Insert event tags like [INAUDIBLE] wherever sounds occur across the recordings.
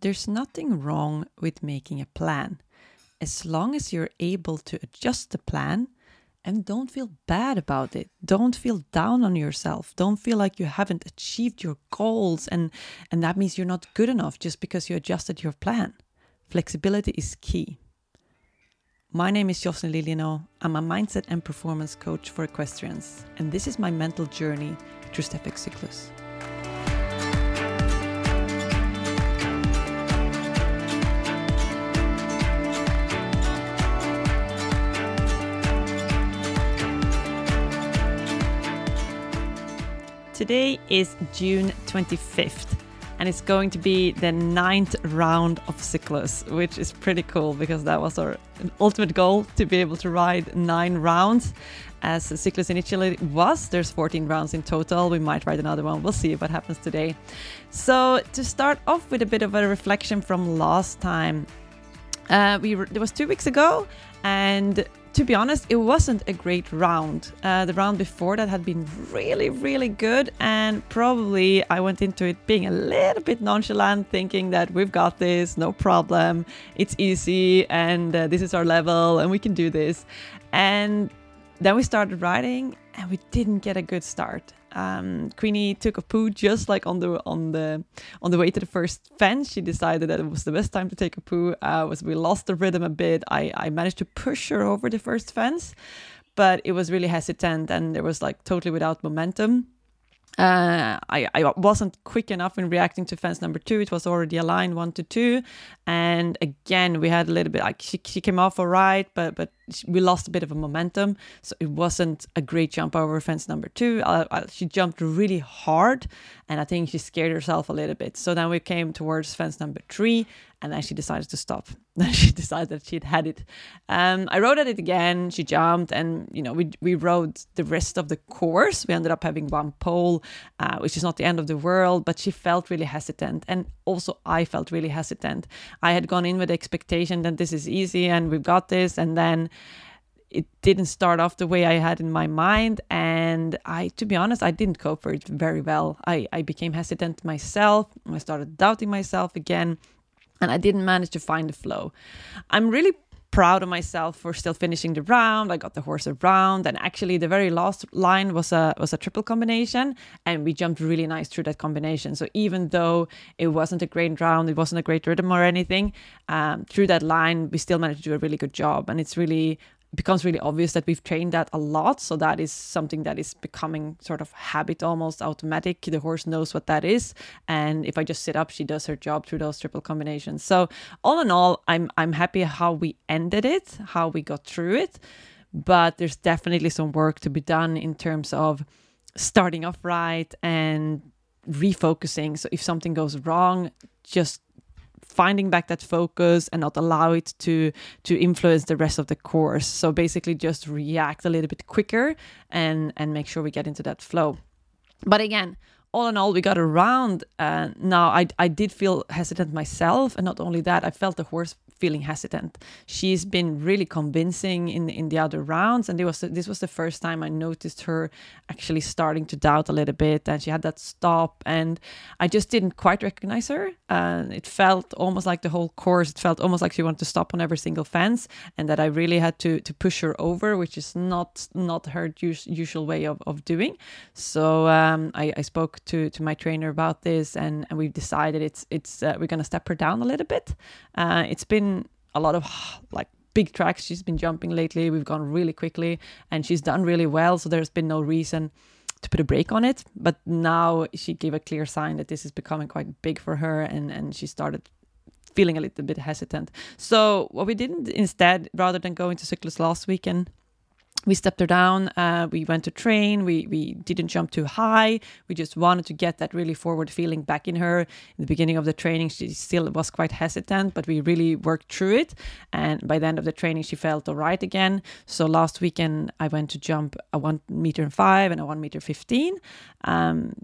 there's nothing wrong with making a plan as long as you're able to adjust the plan and don't feel bad about it. Don't feel down on yourself. Don't feel like you haven't achieved your goals and, and that means you're not good enough just because you adjusted your plan. Flexibility is key. My name is Jocelyn Lilienau. I'm a mindset and performance coach for equestrians, and this is my mental journey through Step Cyclus. Today is June 25th and it's going to be the ninth round of Cyclus, which is pretty cool because that was our ultimate goal to be able to ride nine rounds. As Cyclus initially was, there's 14 rounds in total. We might ride another one. We'll see what happens today. So to start off with a bit of a reflection from last time, uh, we it was two weeks ago, and to be honest, it wasn't a great round. Uh, the round before that had been really, really good, and probably I went into it being a little bit nonchalant, thinking that we've got this, no problem, it's easy, and uh, this is our level, and we can do this. And then we started riding, and we didn't get a good start um, Queenie took a poo just like on the on the on the way to the first fence. She decided that it was the best time to take a poo. Uh, was we lost the rhythm a bit. I I managed to push her over the first fence, but it was really hesitant and there was like totally without momentum. Uh, I, I wasn't quick enough in reacting to fence number two. It was already aligned one to two. And again, we had a little bit like she, she came off all right, but but we lost a bit of a momentum. So it wasn't a great jump over fence number two. Uh, she jumped really hard, and I think she scared herself a little bit. So then we came towards fence number three, and then she decided to stop. [LAUGHS] Then she decided that she'd had it. Um, I rode at it again. She jumped, and you know we we rode the rest of the course. We ended up having one pole, uh, which is not the end of the world, but she felt really hesitant, and also I felt really hesitant. I had gone in with the expectation that this is easy and we've got this, and then it didn't start off the way I had in my mind. And I, to be honest, I didn't cope for it very well. I, I became hesitant myself. I started doubting myself again, and I didn't manage to find the flow. I'm really proud of myself for still finishing the round. I got the horse around, and actually, the very last line was a was a triple combination, and we jumped really nice through that combination. So even though it wasn't a great round, it wasn't a great rhythm or anything, um, through that line, we still managed to do a really good job, and it's really becomes really obvious that we've trained that a lot. So that is something that is becoming sort of habit almost automatic. The horse knows what that is. And if I just sit up, she does her job through those triple combinations. So all in all, I'm I'm happy how we ended it, how we got through it. But there's definitely some work to be done in terms of starting off right and refocusing. So if something goes wrong, just finding back that focus and not allow it to to influence the rest of the course. So basically just react a little bit quicker and and make sure we get into that flow. But again all in all, we got around. Uh, now, I, I did feel hesitant myself. And not only that, I felt the horse feeling hesitant. She's been really convincing in in the other rounds, and was this was the first time I noticed her actually starting to doubt a little bit, and she had that stop, and I just didn't quite recognize her. And it felt almost like the whole course. It felt almost like she wanted to stop on every single fence, and that I really had to to push her over, which is not not her us- usual way of of doing. So um, I, I spoke to to my trainer about this, and and we've decided it's it's uh, we're gonna step her down a little bit. Uh, it's been a lot of like big tracks she's been jumping lately. We've gone really quickly and she's done really well. So there's been no reason to put a break on it. But now she gave a clear sign that this is becoming quite big for her and, and she started feeling a little bit hesitant. So what we didn't instead, rather than going to Cyclus last weekend, we stepped her down. Uh, we went to train. We we didn't jump too high. We just wanted to get that really forward feeling back in her. In the beginning of the training, she still was quite hesitant, but we really worked through it. And by the end of the training, she felt all right again. So last weekend, I went to jump a one meter and five and a one meter fifteen. Um,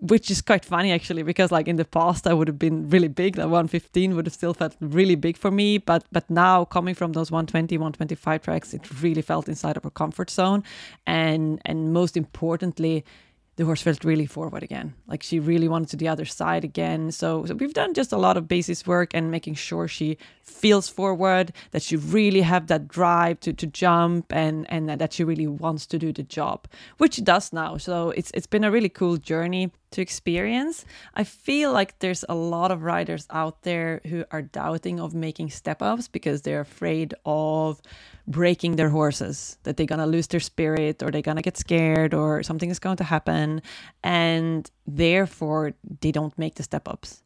which is quite funny actually because like in the past i would have been really big that 115 would have still felt really big for me but but now coming from those 120 125 tracks it really felt inside of our comfort zone and and most importantly the horse felt really forward again. Like she really wanted to the other side again. So, so we've done just a lot of basis work and making sure she feels forward, that she really have that drive to, to jump and, and that she really wants to do the job, which she does now. So it's it's been a really cool journey to experience. I feel like there's a lot of riders out there who are doubting of making step ups because they're afraid of breaking their horses, that they're going to lose their spirit or they're going to get scared or something is going to happen. And therefore, they don't make the step ups.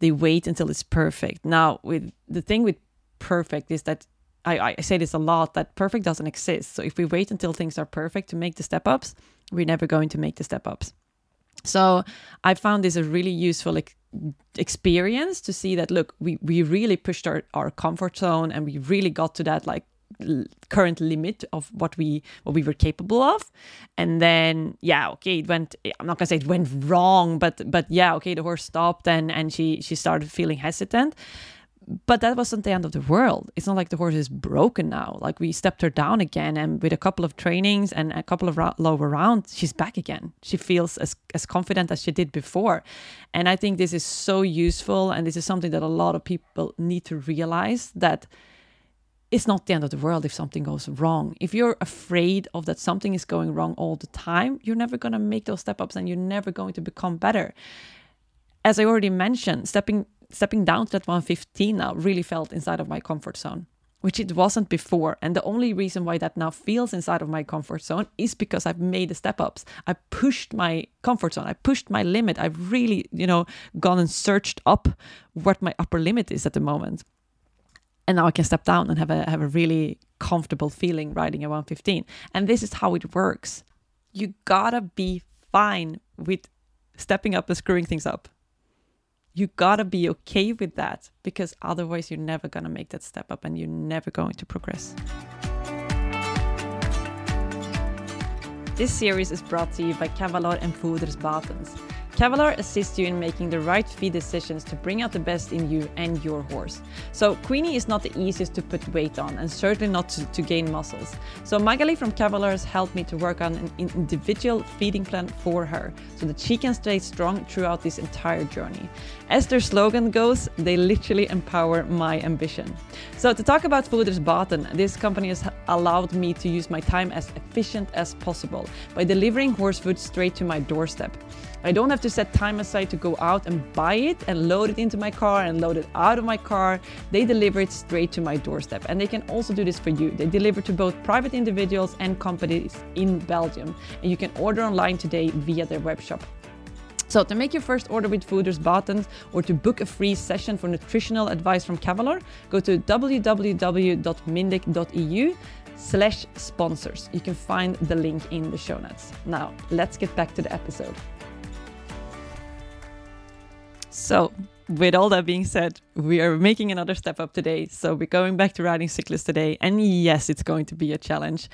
They wait until it's perfect. Now, with the thing with perfect is that I, I say this a lot that perfect doesn't exist. So if we wait until things are perfect to make the step ups, we're never going to make the step ups. So I found this a really useful like, experience to see that look, we we really pushed our, our comfort zone and we really got to that like current limit of what we what we were capable of. And then yeah okay it went i'm not gonna say it went wrong but but yeah okay the horse stopped and and she she started feeling hesitant but that wasn't the end of the world. It's not like the horse is broken now. Like we stepped her down again, and with a couple of trainings and a couple of lower rounds, she's back again. She feels as as confident as she did before, and I think this is so useful. And this is something that a lot of people need to realize that it's not the end of the world if something goes wrong. If you're afraid of that something is going wrong all the time, you're never going to make those step ups, and you're never going to become better. As I already mentioned, stepping stepping down to that 115 now really felt inside of my comfort zone, which it wasn't before. And the only reason why that now feels inside of my comfort zone is because I've made the step ups. I pushed my comfort zone. I pushed my limit. I've really, you know, gone and searched up what my upper limit is at the moment. And now I can step down and have a have a really comfortable feeling riding a 115. And this is how it works. You gotta be fine with stepping up and screwing things up you gotta be okay with that because otherwise you're never gonna make that step up and you're never going to progress. This series is brought to you by Cavalor and Voeders Batens. Cavalor assists you in making the right feed decisions to bring out the best in you and your horse. So Queenie is not the easiest to put weight on and certainly not to, to gain muscles. So Magali from Cavalor has helped me to work on an individual feeding plan for her so that she can stay strong throughout this entire journey. As their slogan goes, they literally empower my ambition. So to talk about Voeders Baten, this company has allowed me to use my time as efficient as possible by delivering horse food straight to my doorstep. I don't have to set time aside to go out and buy it and load it into my car and load it out of my car. They deliver it straight to my doorstep. And they can also do this for you. They deliver to both private individuals and companies in Belgium. And you can order online today via their web shop. So, to make your first order with Voeders Batens or to book a free session for nutritional advice from Cavalor, go to www.mindic.eu slash sponsors. You can find the link in the show notes. Now, let's get back to the episode. So, with all that being said, we are making another step up today. So, we're going back to riding Cyclus today. And yes, it's going to be a challenge.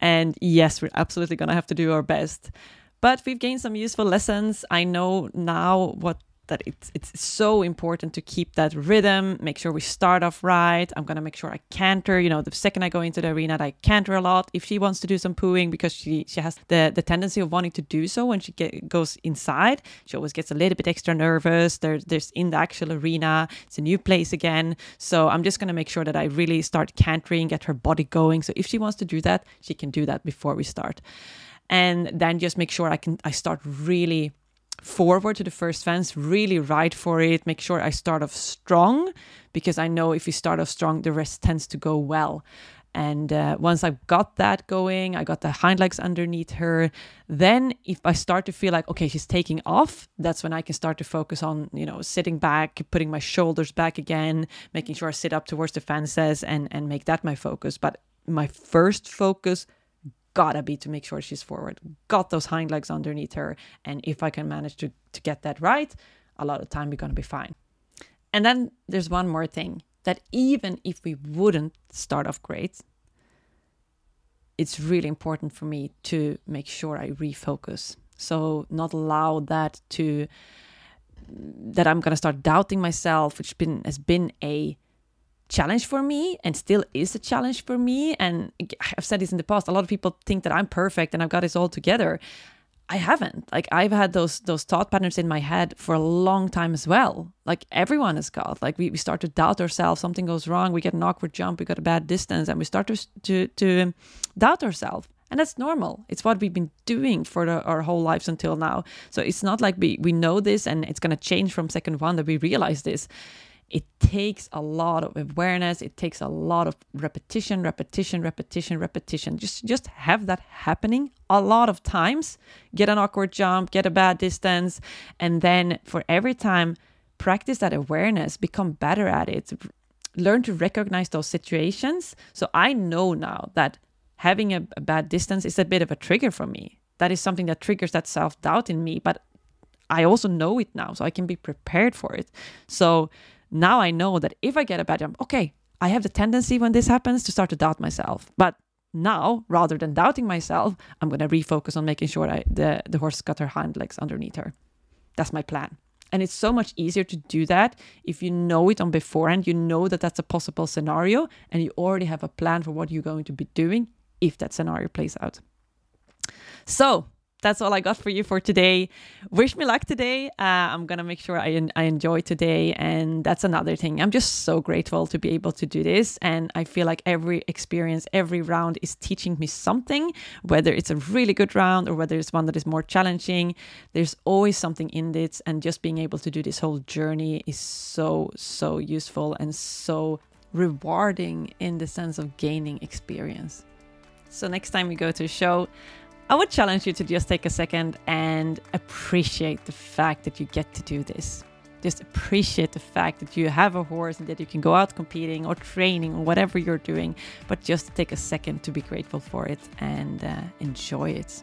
And yes, we're absolutely going to have to do our best. But we've gained some useful lessons. I know now what that it's it's so important to keep that rhythm, make sure we start off right. I'm gonna make sure I canter. You know, the second I go into the arena, I canter a lot. If she wants to do some pooing because she she has the the tendency of wanting to do so when she get, goes inside, she always gets a little bit extra nervous. There's there's in the actual arena, it's a new place again. So I'm just gonna make sure that I really start cantering, get her body going. So if she wants to do that, she can do that before we start and then just make sure I can I start really forward to the first fence, really ride for it, make sure I start off strong because I know if you start off strong, the rest tends to go well. And uh, once I've got that going, I got the hind legs underneath her. Then, if I start to feel like, okay, she's taking off, that's when I can start to focus on, you know, sitting back, putting my shoulders back again, making sure I sit up towards the fences and, and make that my focus. But my first focus gotta be to make sure she's forward, got those hind legs underneath her. And if I can manage to, to get that right, a lot of time we're gonna be fine. And then there's one more thing that even if we wouldn't start off great, it's really important for me to make sure I refocus. So not allow that to that I'm gonna start doubting myself, which been has been a challenge for me and still is a challenge for me. And I've said this in the past a lot of people think that I'm perfect and I've got this all together. I haven't. Like I've had those those thought patterns in my head for a long time as well. Like everyone has got. Like we, we start to doubt ourselves. Something goes wrong. We get an awkward jump. We got a bad distance, and we start to to, to doubt ourselves. And that's normal. It's what we've been doing for the, our whole lives until now. So it's not like we we know this and it's gonna change from second one that we realize this it takes a lot of awareness. It takes a lot of repetition repetition repetition repetition. Just just have that happening a lot of times. Get an awkward jump get a bad distance and then for every time practice that awareness become better at it learn to recognize those situations. So i know now that having a, a bad distance is a bit of a trigger for me. That is something that triggers that self-doubt in me but I also know it now, so I can be prepared for it. So now I know that if I get a bad jump, okay, I have the tendency when this happens to start to doubt myself. But now, rather than doubting myself, I'm going to refocus on making sure I, the, the horse got her hind legs underneath her. That's my plan. And it's so much easier to do that if you know it on beforehand. You know that that's a possible scenario and you already have a plan for what you're going to be doing if that scenario plays out. So, that's all I got for you for today. Wish me luck today. Uh, I'm gonna make sure I, I enjoy today, and that's another thing. I'm just so grateful to be able to do this, and I feel like every experience, every round is teaching me something. Whether it's a really good round or whether it's one that is more challenging, there's always something in this, and just being able to do this whole journey is so so useful and so rewarding in the sense of gaining experience. So next time we go to a show I would challenge you to just take a second and appreciate the fact that you get to do this. Just appreciate the fact that you have a horse and that you can go out competing or training or whatever you're doing, but just take a second to be grateful for it and uh, enjoy it.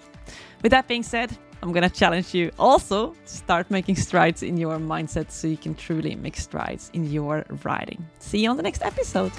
With that being said, I'm gonna challenge you also to start making strides in your mindset so you can truly make strides in your riding. See you on the next episode.